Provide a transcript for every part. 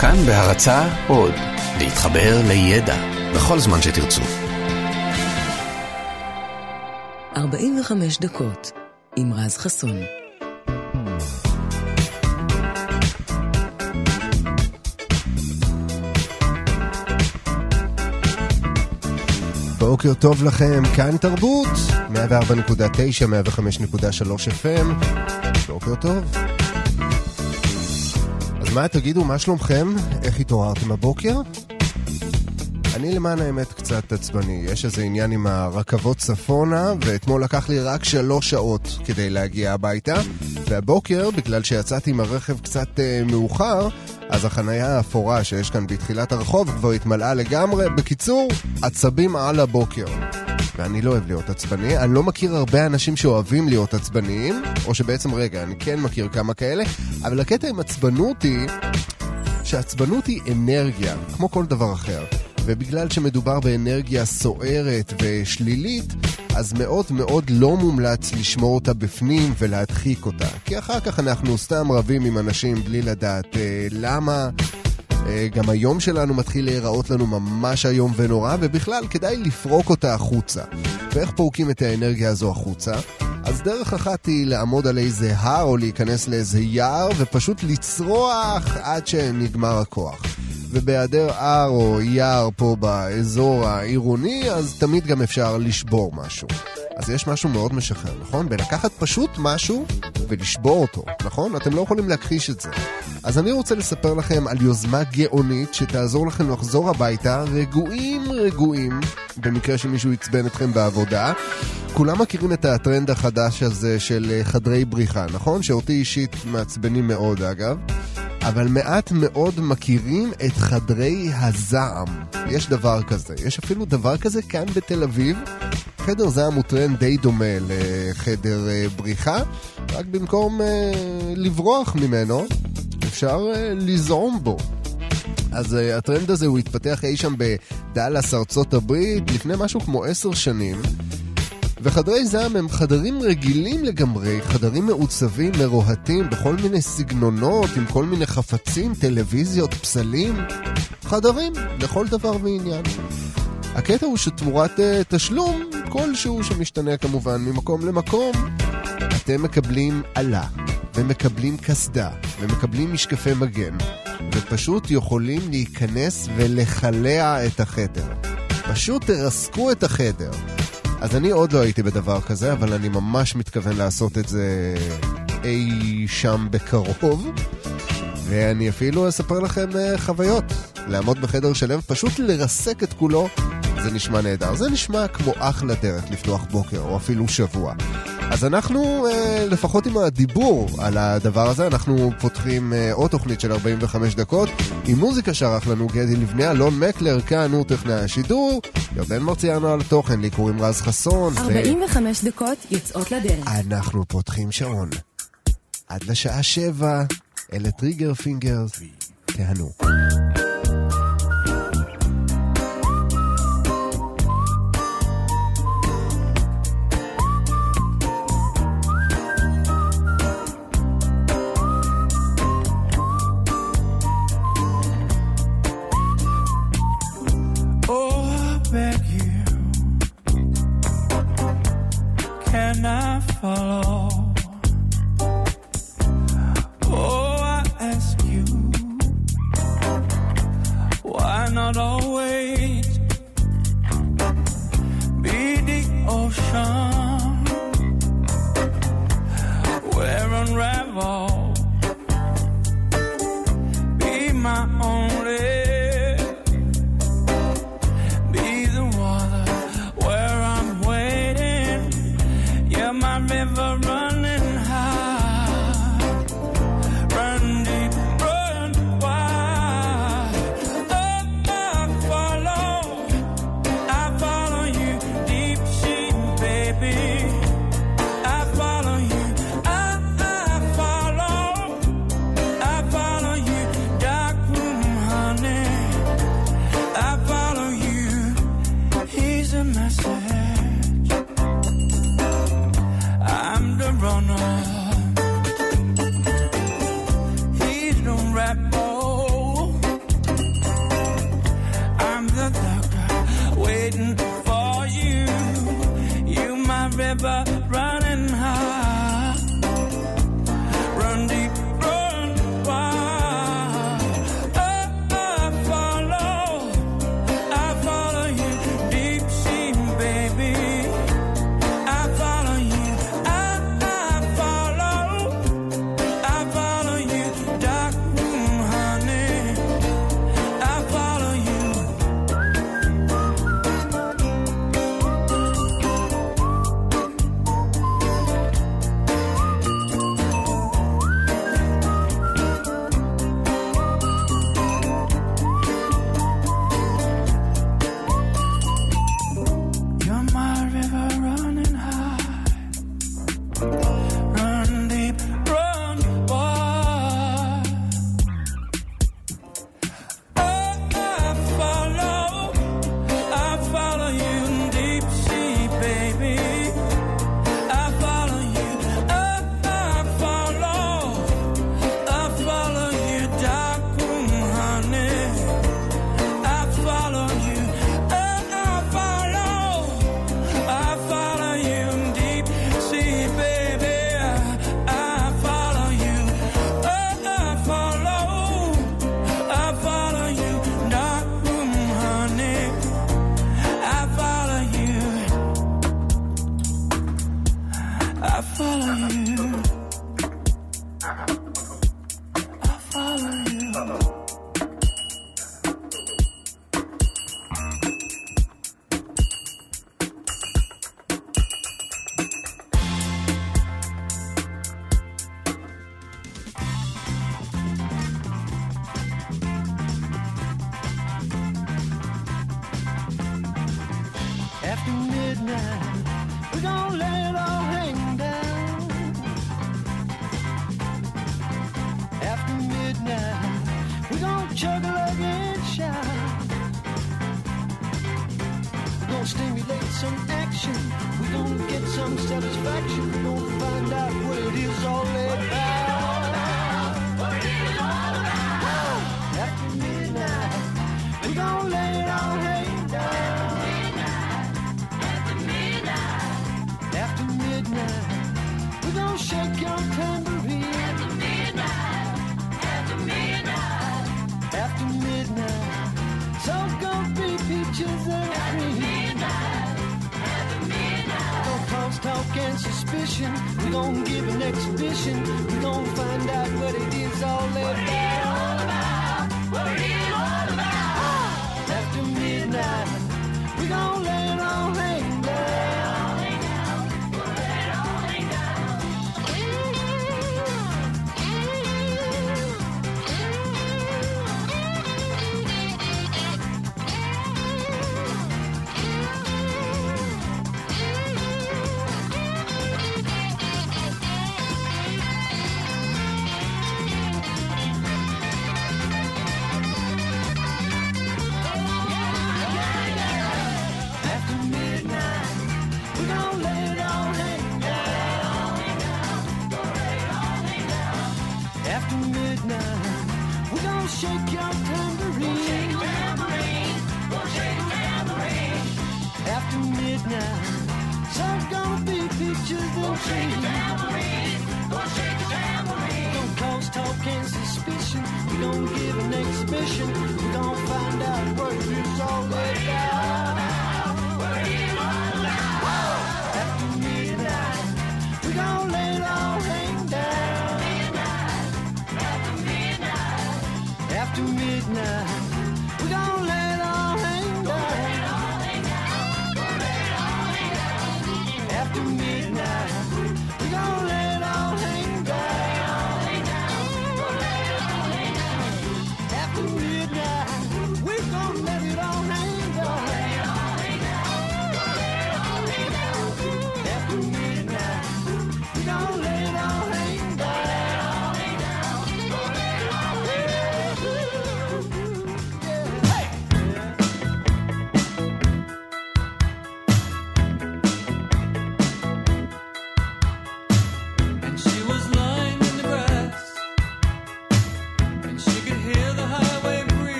כאן בהרצה עוד, להתחבר לידע בכל זמן שתרצו. 45 דקות עם רז חסון. בוקר טוב לכם, כאן תרבות, 104.9, 105.3 FM, בוקר טוב. מה, תגידו, מה שלומכם? איך התעוררתם הבוקר? אני למען האמת קצת עצבני, יש איזה עניין עם הרכבות צפונה, ואתמול לקח לי רק שלוש שעות כדי להגיע הביתה, והבוקר, בגלל שיצאתי עם הרכב קצת אה, מאוחר, אז החנייה האפורה שיש כאן בתחילת הרחוב כבר התמלאה לגמרי. בקיצור, עצבים על הבוקר. ואני לא אוהב להיות עצבני, אני לא מכיר הרבה אנשים שאוהבים להיות עצבניים, או שבעצם, רגע, אני כן מכיר כמה כאלה, אבל הקטע עם עצבנות היא שעצבנות היא אנרגיה, כמו כל דבר אחר. ובגלל שמדובר באנרגיה סוערת ושלילית, אז מאוד מאוד לא מומלץ לשמור אותה בפנים ולהדחיק אותה. כי אחר כך אנחנו סתם רבים עם אנשים בלי לדעת אה, למה. אה, גם היום שלנו מתחיל להיראות לנו ממש איום ונורא, ובכלל כדאי לפרוק אותה החוצה. ואיך פורקים את האנרגיה הזו החוצה? אז דרך אחת היא לעמוד על איזה הר או להיכנס לאיזה יער ופשוט לצרוח עד שנגמר הכוח. ובהיעדר הר או יער פה באזור העירוני, אז תמיד גם אפשר לשבור משהו. אז יש משהו מאוד משחרר, נכון? בלקחת פשוט משהו ולשבור אותו, נכון? אתם לא יכולים להכחיש את זה. אז אני רוצה לספר לכם על יוזמה גאונית שתעזור לכם לחזור הביתה רגועים רגועים, במקרה שמישהו עצבן אתכם בעבודה. כולם מכירים את הטרנד החדש הזה של חדרי בריחה, נכון? שאותי אישית מעצבנים מאוד אגב. אבל מעט מאוד מכירים את חדרי הזעם. יש דבר כזה. יש אפילו דבר כזה כאן בתל אביב. חדר זעם הוא טרנד די דומה לחדר uh, בריחה, רק במקום uh, לברוח ממנו, אפשר uh, לזעום בו. אז הטרנד הזה הוא התפתח אי שם בדאלאס, ארצות הברית, לפני משהו כמו עשר שנים. וחדרי זעם הם חדרים רגילים לגמרי, חדרים מעוצבים, מרוהטים, בכל מיני סגנונות, עם כל מיני חפצים, טלוויזיות, פסלים. חדרים, לכל דבר ועניין. הקטע הוא שתמורת uh, תשלום כלשהו שמשתנה כמובן ממקום למקום, אתם מקבלים עלה, ומקבלים קסדה, ומקבלים משקפי מגן, ופשוט יכולים להיכנס ולחלע את החדר. פשוט תרסקו את החדר. אז אני עוד לא הייתי בדבר כזה, אבל אני ממש מתכוון לעשות את זה אי שם בקרוב. ואני אפילו אספר לכם uh, חוויות. לעמוד בחדר שלם, פשוט לרסק את כולו, זה נשמע נהדר. זה נשמע כמו אחלה דרך לפתוח בוקר, או אפילו שבוע. אז אנחנו, אה, לפחות עם הדיבור על הדבר הזה, אנחנו פותחים אה, עוד תוכנית של 45 דקות עם מוזיקה שערך לנו גדי לבנה, אלון מקלר, כאן הוא טכנאי השידור, ירדן מרציאנו על התוכן, לי קוראים רז חסון. 45 ו... דקות יוצאות לדרך. אנחנו פותחים שעון. עד לשעה שבע, אלה Trigger Fingers, תהנו. We're gonna let it all hang down. After midnight, we're gonna chuggle and shout. We're gonna stimulate some action. We're gonna get some satisfaction. We're gonna find out what it is all about. We We gon' give an exhibition. We gon' find out what it is all about.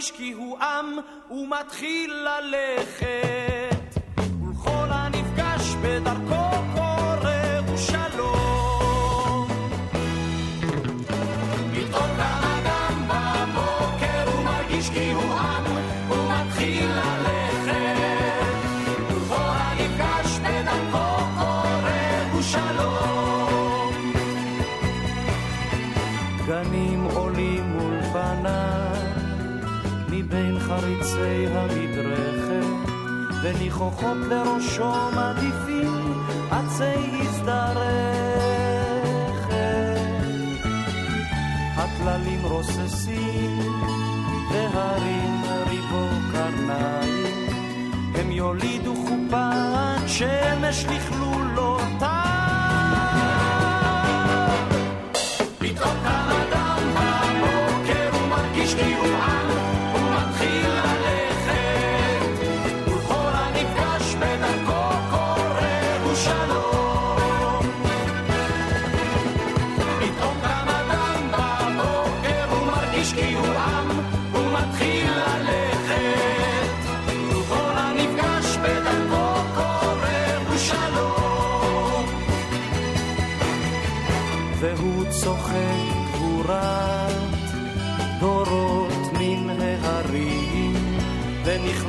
מרגיש כי הוא עם ומתחיל ללכת. ולכל הנפגש בדרכו קורא הוא ומתחיל ללכת. ולכל הנפגש בדרכו קורא הוא גנים עולים מול מבין חריצי המדרכת וניחוחות לראשו מעדיפים עצי הזדרכת. הטללים רוססים והרים ריבו קרניים הם יולידו חופת שמש לכלולותיו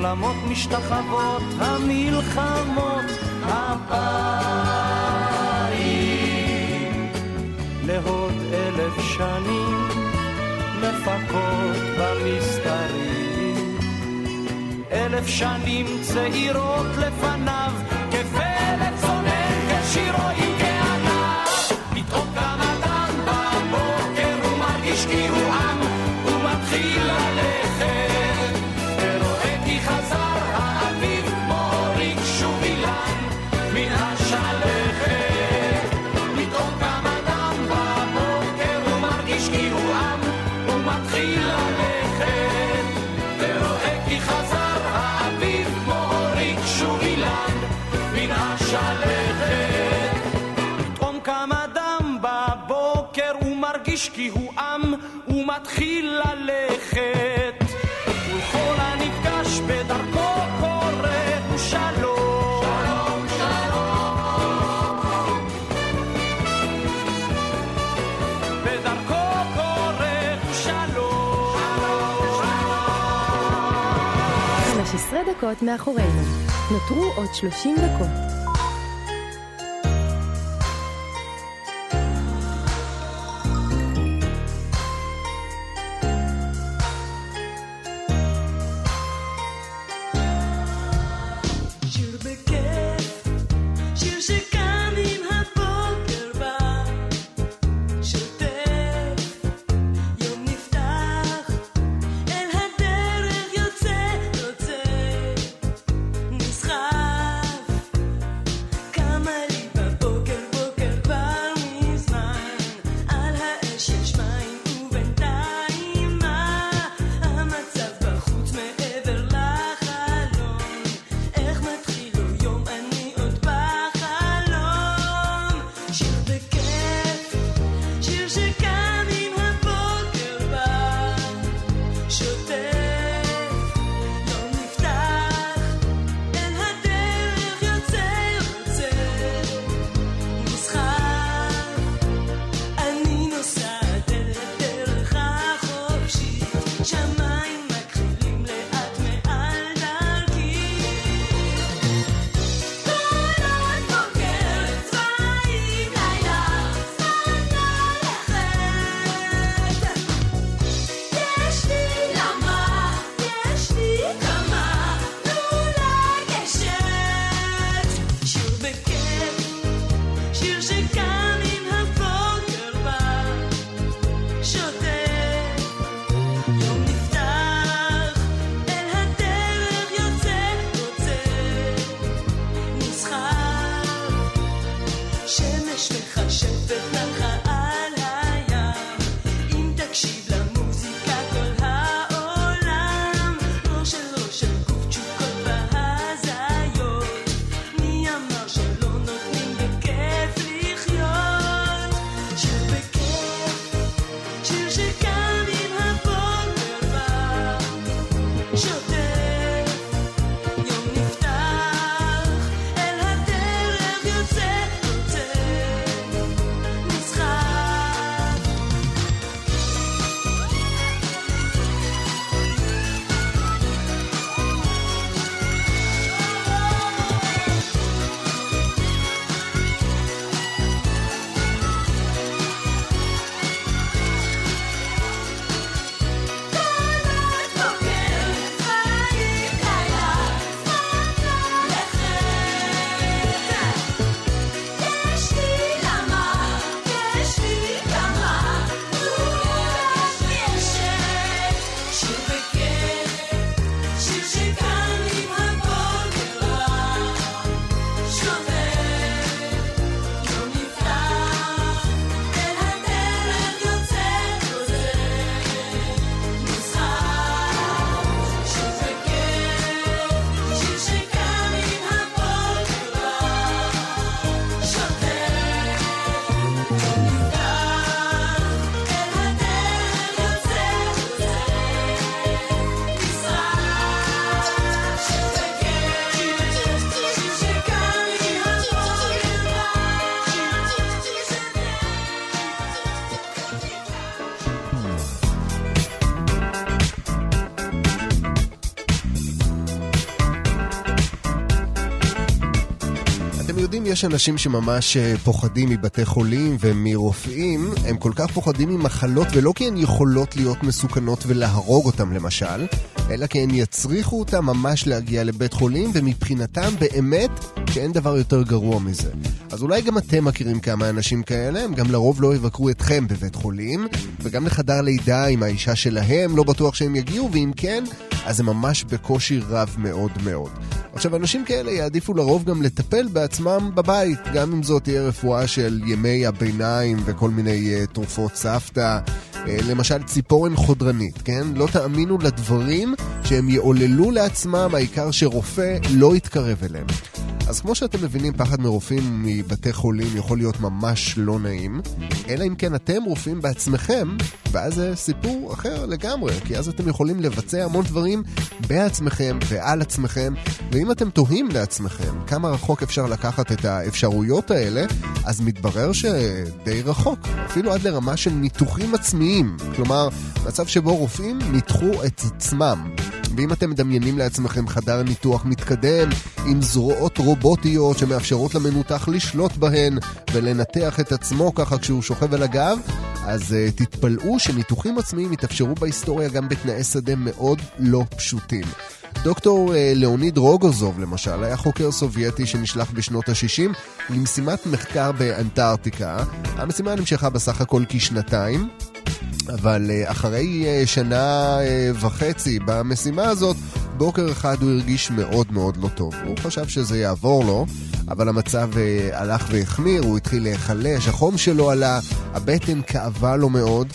ונכלמות משתחוות המלחמות הבאים לעוד אלף שנים מפקות במסתרים. אלף שנים צעירות לפניו ומתחיל ללכת ולכל הנפגש בדרכו קורא הוא שלום שלום שלום בדרכו קורא הוא שלום שלום 15 דקות מאחורינו. נותרו עוד 30 דקות. יש לך שפט נחש יש אנשים שממש אה, פוחדים מבתי חולים ומרופאים. הם כל כך פוחדים ממחלות, ולא כי הן יכולות להיות מסוכנות ולהרוג אותם למשל, אלא כי הן יצריכו אותם ממש להגיע לבית חולים, ומבחינתם באמת שאין דבר יותר גרוע מזה. אז אולי גם אתם מכירים כמה אנשים כאלה, הם גם לרוב לא יבקרו אתכם בבית חולים, וגם לחדר לידה עם האישה שלהם, לא בטוח שהם יגיעו, ואם כן, אז זה ממש בקושי רב מאוד מאוד. עכשיו, אנשים כאלה יעדיפו לרוב גם לטפל בעצמם בבית, גם אם זאת תהיה רפואה של ימי הביניים וכל מיני uh, תרופות סבתא, למשל ציפורן חודרנית, כן? לא תאמינו לדברים שהם יעוללו לעצמם, העיקר שרופא לא יתקרב אליהם. אז כמו שאתם מבינים, פחד מרופאים מבתי חולים יכול להיות ממש לא נעים, אלא אם כן אתם רופאים בעצמכם, ואז זה סיפור אחר לגמרי, כי אז אתם יכולים לבצע המון דברים בעצמכם ועל עצמכם, ואם אתם תוהים לעצמכם כמה רחוק אפשר לקחת את האפשרויות האלה, אז מתברר שדי רחוק, אפילו עד לרמה של ניתוחים עצמיים, כלומר, מצב שבו רופאים ניתחו את עצמם. ואם אתם מדמיינים לעצמכם חדר ניתוח מתקדם עם זרועות רובוטיות שמאפשרות למנותח לשלוט בהן ולנתח את עצמו ככה כשהוא שוכב על הגב, אז uh, תתפלאו שניתוחים עצמיים יתאפשרו בהיסטוריה גם בתנאי שדה מאוד לא פשוטים. דוקטור uh, ליאוניד רוגוזוב למשל היה חוקר סובייטי שנשלח בשנות ה-60 למשימת מחקר באנטארקטיקה. המשימה נמשכה בסך הכל כשנתיים. אבל אה, אחרי אה, שנה אה, וחצי במשימה הזאת, בוקר אחד הוא הרגיש מאוד מאוד לא טוב. הוא חשב שזה יעבור לו, אבל המצב הלך והחמיר, הוא התחיל להיחלש, החום שלו עלה, הבטן כאבה לו מאוד,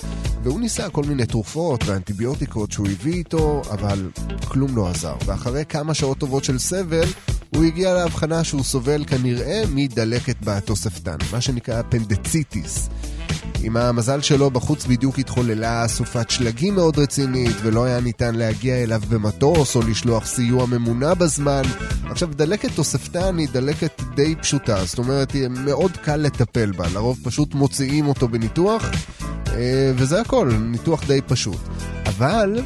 והוא ניסה כל מיני תרופות ואנטיביוטיקות שהוא הביא איתו, אבל כלום לא עזר. ואחרי כמה שעות טובות של סבל, הוא הגיע להבחנה שהוא סובל כנראה מדלקת בתוספתן, מה שנקרא אפנדציטיס. עם המזל שלו בחוץ בדיוק התחוללה סופת שלגים מאוד רצינית ולא היה ניתן להגיע אליו במטוס או לשלוח סיוע ממונע בזמן. עכשיו, דלקת תוספתן היא דלקת די פשוטה, זאת אומרת, היא מאוד קל לטפל בה, לרוב פשוט מוציאים אותו בניתוח, אה, וזה הכל, ניתוח די פשוט. אבל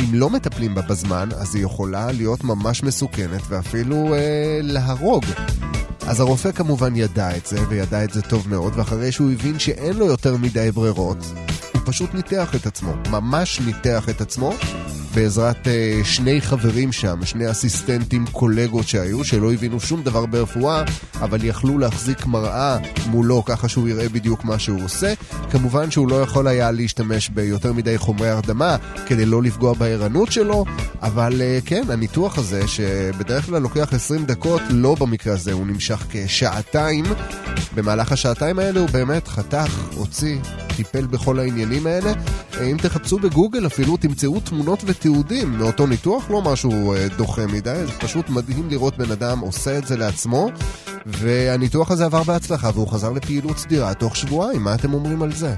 אם לא מטפלים בה בזמן, אז היא יכולה להיות ממש מסוכנת ואפילו אה, להרוג. אז הרופא כמובן ידע את זה, וידע את זה טוב מאוד, ואחרי שהוא הבין שאין לו יותר מדי ברירות, הוא פשוט ניתח את עצמו. ממש ניתח את עצמו, בעזרת uh, שני חברים שם, שני אסיסטנטים קולגות שהיו, שלא הבינו שום דבר ברפואה, אבל יכלו להחזיק מראה מולו ככה שהוא יראה בדיוק מה שהוא עושה. כמובן שהוא לא יכול היה להשתמש ביותר מדי חומרי הרדמה כדי לא לפגוע בערנות שלו, אבל uh, כן, הניתוח הזה, שבדרך כלל לוקח 20 דקות, לא במקרה הזה, הוא נמשך כשעתיים. במהלך השעתיים האלה הוא באמת חתך, הוציא, טיפל בכל העניינים האלה. אם תחפשו בגוגל אפילו, תמצאו תמונות ותיעודים מאותו ניתוח, לא משהו אה, דוחה מדי, זה פשוט מדהים לראות בן אדם עושה את זה לעצמו. והניתוח הזה עבר בהצלחה והוא חזר לפעילות סדירה תוך שבועיים, מה אתם אומרים על זה?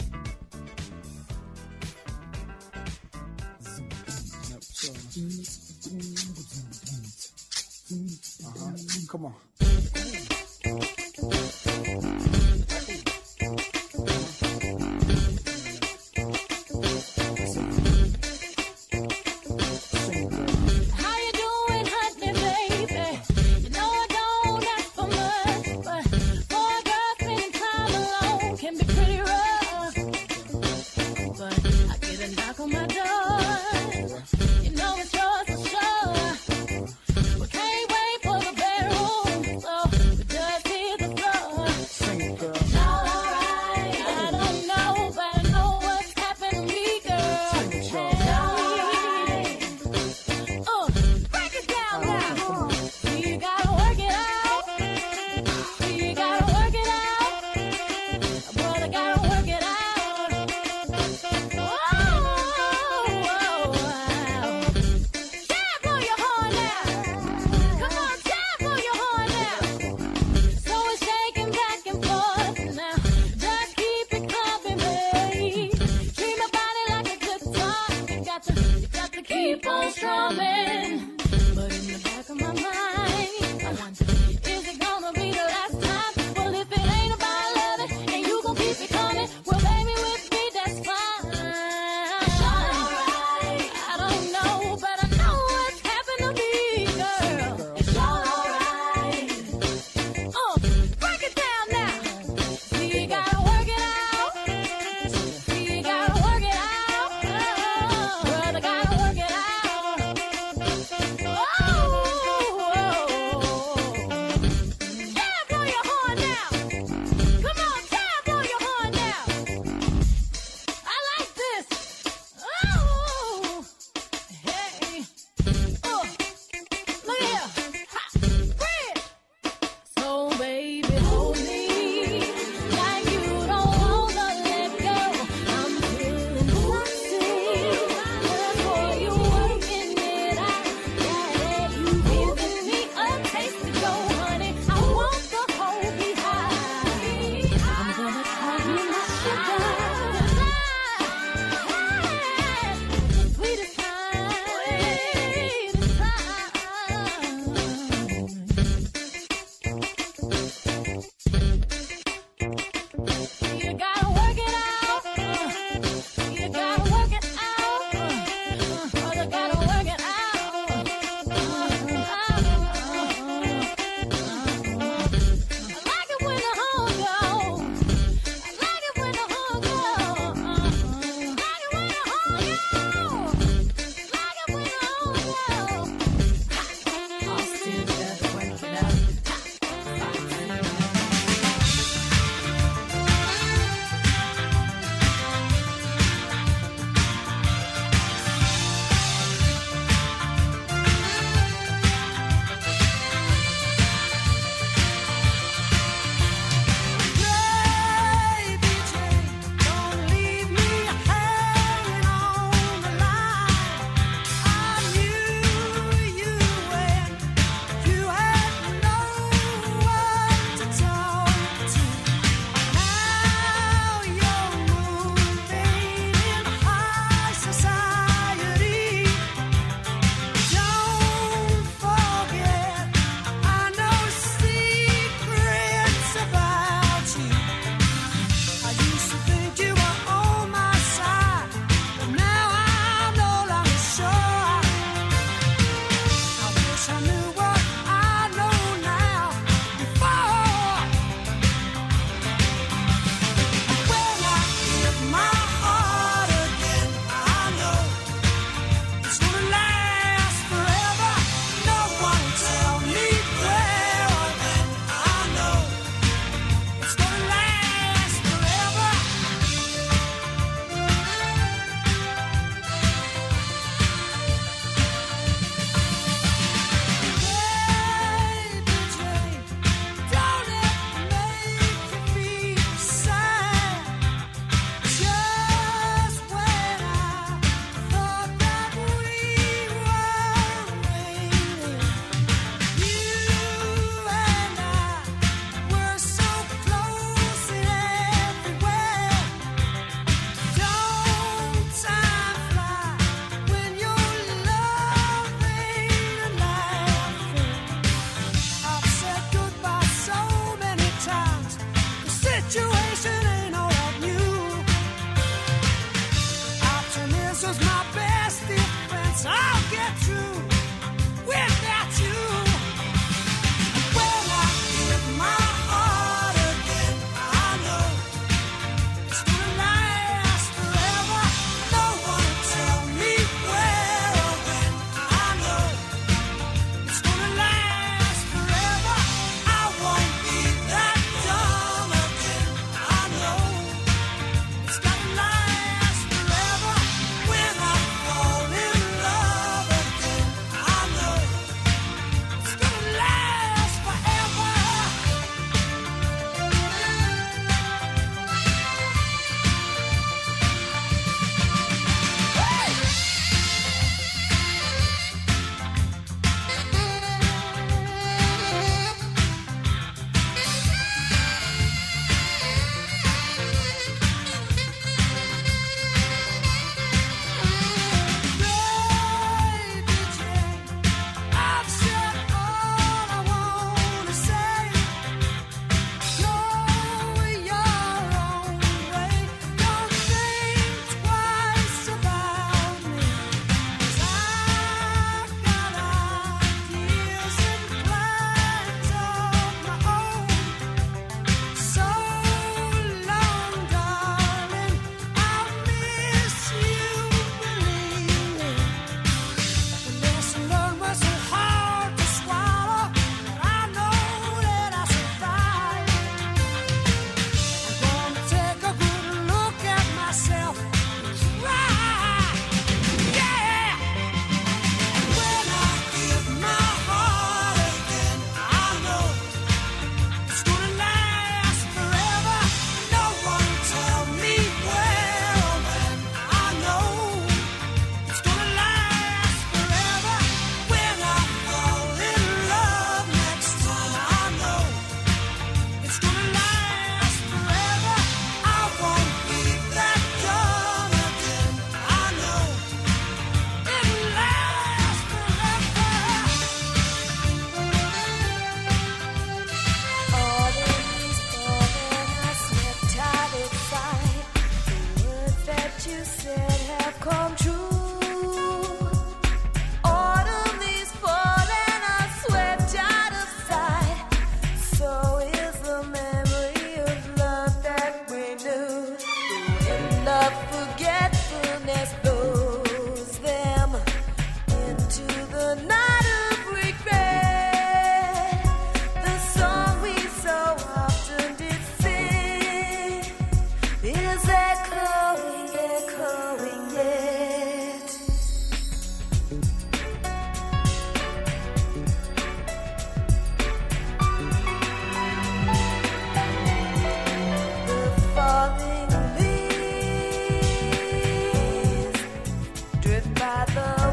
by the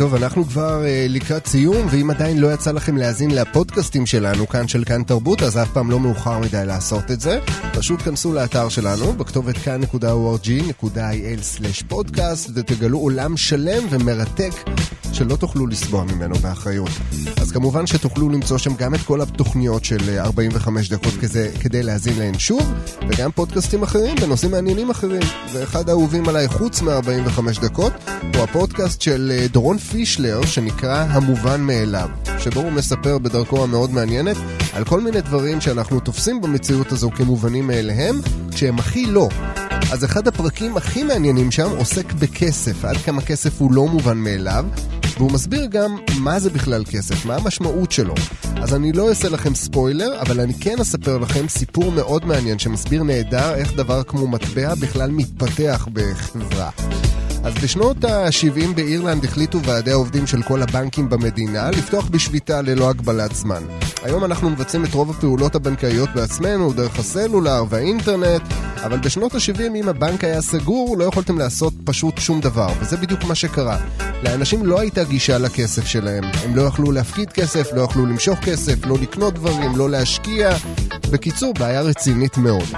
טוב, אנחנו כבר אה, לקראת סיום, ואם עדיין לא יצא לכם להאזין לפודקאסטים שלנו כאן של כאן תרבות, אז אף פעם לא מאוחר מדי לעשות את זה. פשוט כנסו לאתר שלנו, בכתובת כאן.org.il/פודקאסט, ותגלו עולם שלם ומרתק שלא תוכלו לסבוע ממנו באחריות. אז כמובן שתוכלו למצוא שם גם את כל התוכניות של אה, 45 דקות כזה, כדי להאזין להן שוב, וגם פודקאסטים אחרים בנושאים מעניינים אחרים. ואחד האהובים עליי חוץ מ-45 דקות, הוא הפודקאסט של אה, דורון פישלר, שנקרא המובן מאליו, שבו הוא מספר בדרכו המאוד מעניינת על כל מיני דברים שאנחנו תופסים במציאות הזו כמובנים מאליהם, כשהם הכי לא. אז אחד הפרקים הכי מעניינים שם עוסק בכסף, עד כמה כסף הוא לא מובן מאליו, והוא מסביר גם מה זה בכלל כסף, מה המשמעות שלו. אז אני לא אעשה לכם ספוילר, אבל אני כן אספר לכם סיפור מאוד מעניין שמסביר נהדר איך דבר כמו מטבע בכלל מתפתח בחברה. אז בשנות ה-70 באירלנד החליטו ועדי העובדים של כל הבנקים במדינה לפתוח בשביתה ללא הגבלת זמן. היום אנחנו מבצעים את רוב הפעולות הבנקאיות בעצמנו, דרך הסלולר והאינטרנט, אבל בשנות ה-70 אם הבנק היה סגור, לא יכולתם לעשות פשוט שום דבר, וזה בדיוק מה שקרה. לאנשים לא הייתה גישה לכסף שלהם. הם לא יכלו להפקיד כסף, לא יכלו למשוך כסף, לא לקנות דברים, לא להשקיע. בקיצור, בעיה רצינית מאוד.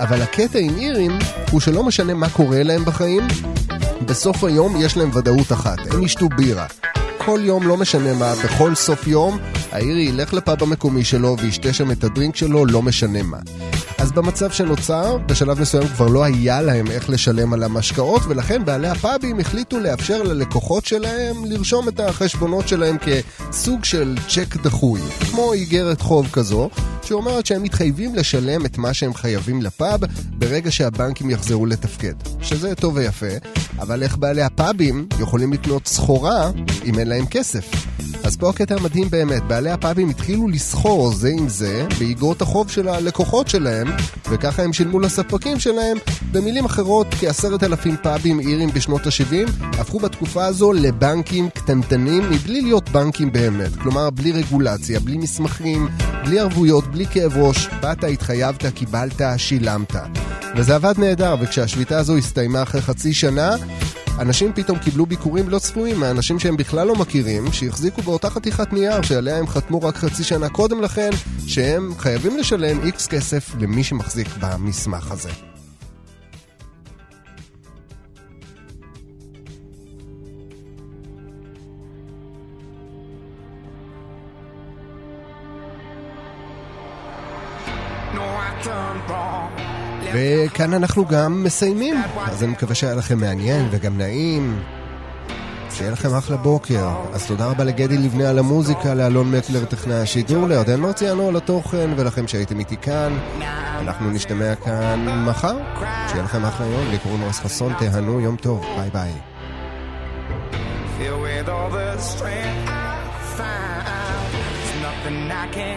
אבל הקטע עם אירים הוא שלא משנה מה קורה להם בחיים, בסוף היום יש להם ודאות אחת, הם ישתו בירה. כל יום, לא משנה מה, בכל סוף יום, האירי ילך לפאב המקומי שלו וישתה שם את הדרינק שלו, לא משנה מה. אז במצב שנוצר, בשלב מסוים כבר לא היה להם איך לשלם על המשקאות, ולכן בעלי הפאבים החליטו לאפשר ללקוחות שלהם לרשום את החשבונות שלהם כסוג של צ'ק דחוי, כמו איגרת חוב כזו, שאומרת שהם מתחייבים לשלם את מה שהם חייבים לפאב ברגע שהבנקים יחזרו לתפקד. שזה טוב ויפה, אבל איך בעלי הפאבים יכולים לקנות סחורה אם אין להם כסף? אז פה הקטע המדהים באמת, בעלי הפאבים התחילו לסחור זה עם זה באגרות החוב של הלקוחות שלהם, וככה הם שילמו לספקים שלהם. במילים אחרות, כעשרת אלפים פאבים אירים בשנות ה-70 הפכו בתקופה הזו לבנקים קטנטנים מבלי להיות בנקים באמת. כלומר, בלי רגולציה, בלי מסמכים, בלי ערבויות, בלי כאב ראש. באת, התחייבת, קיבלת, שילמת. וזה עבד נהדר, וכשהשביתה הזו הסתיימה אחרי חצי שנה, אנשים פתאום קיבלו ביקורים לא צפויים מאנשים שהם בכלל לא מכירים, שהחזיקו באותה חתיכת נייר שעליה הם חתמו רק חצי שנה קודם לכן, שהם חייבים לשלם איקס כסף למי שמחזיק במסמך הזה. וכאן אנחנו גם מסיימים, אז אני מקווה שהיה לכם מעניין וגם נעים. שיהיה לכם אחלה בוקר. אז תודה רבה לגדי לבנה על המוזיקה, לאלון מקלר טכנאי השידור, לירדן מרציאנו על התוכן, ולכם שהייתם איתי כאן. אנחנו נשתמע כאן מחר. שיהיה לכם אחלה יום, לי רז חסון, תהנו, יום טוב, ביי ביי. Filled with all the strength I find, nothing I can't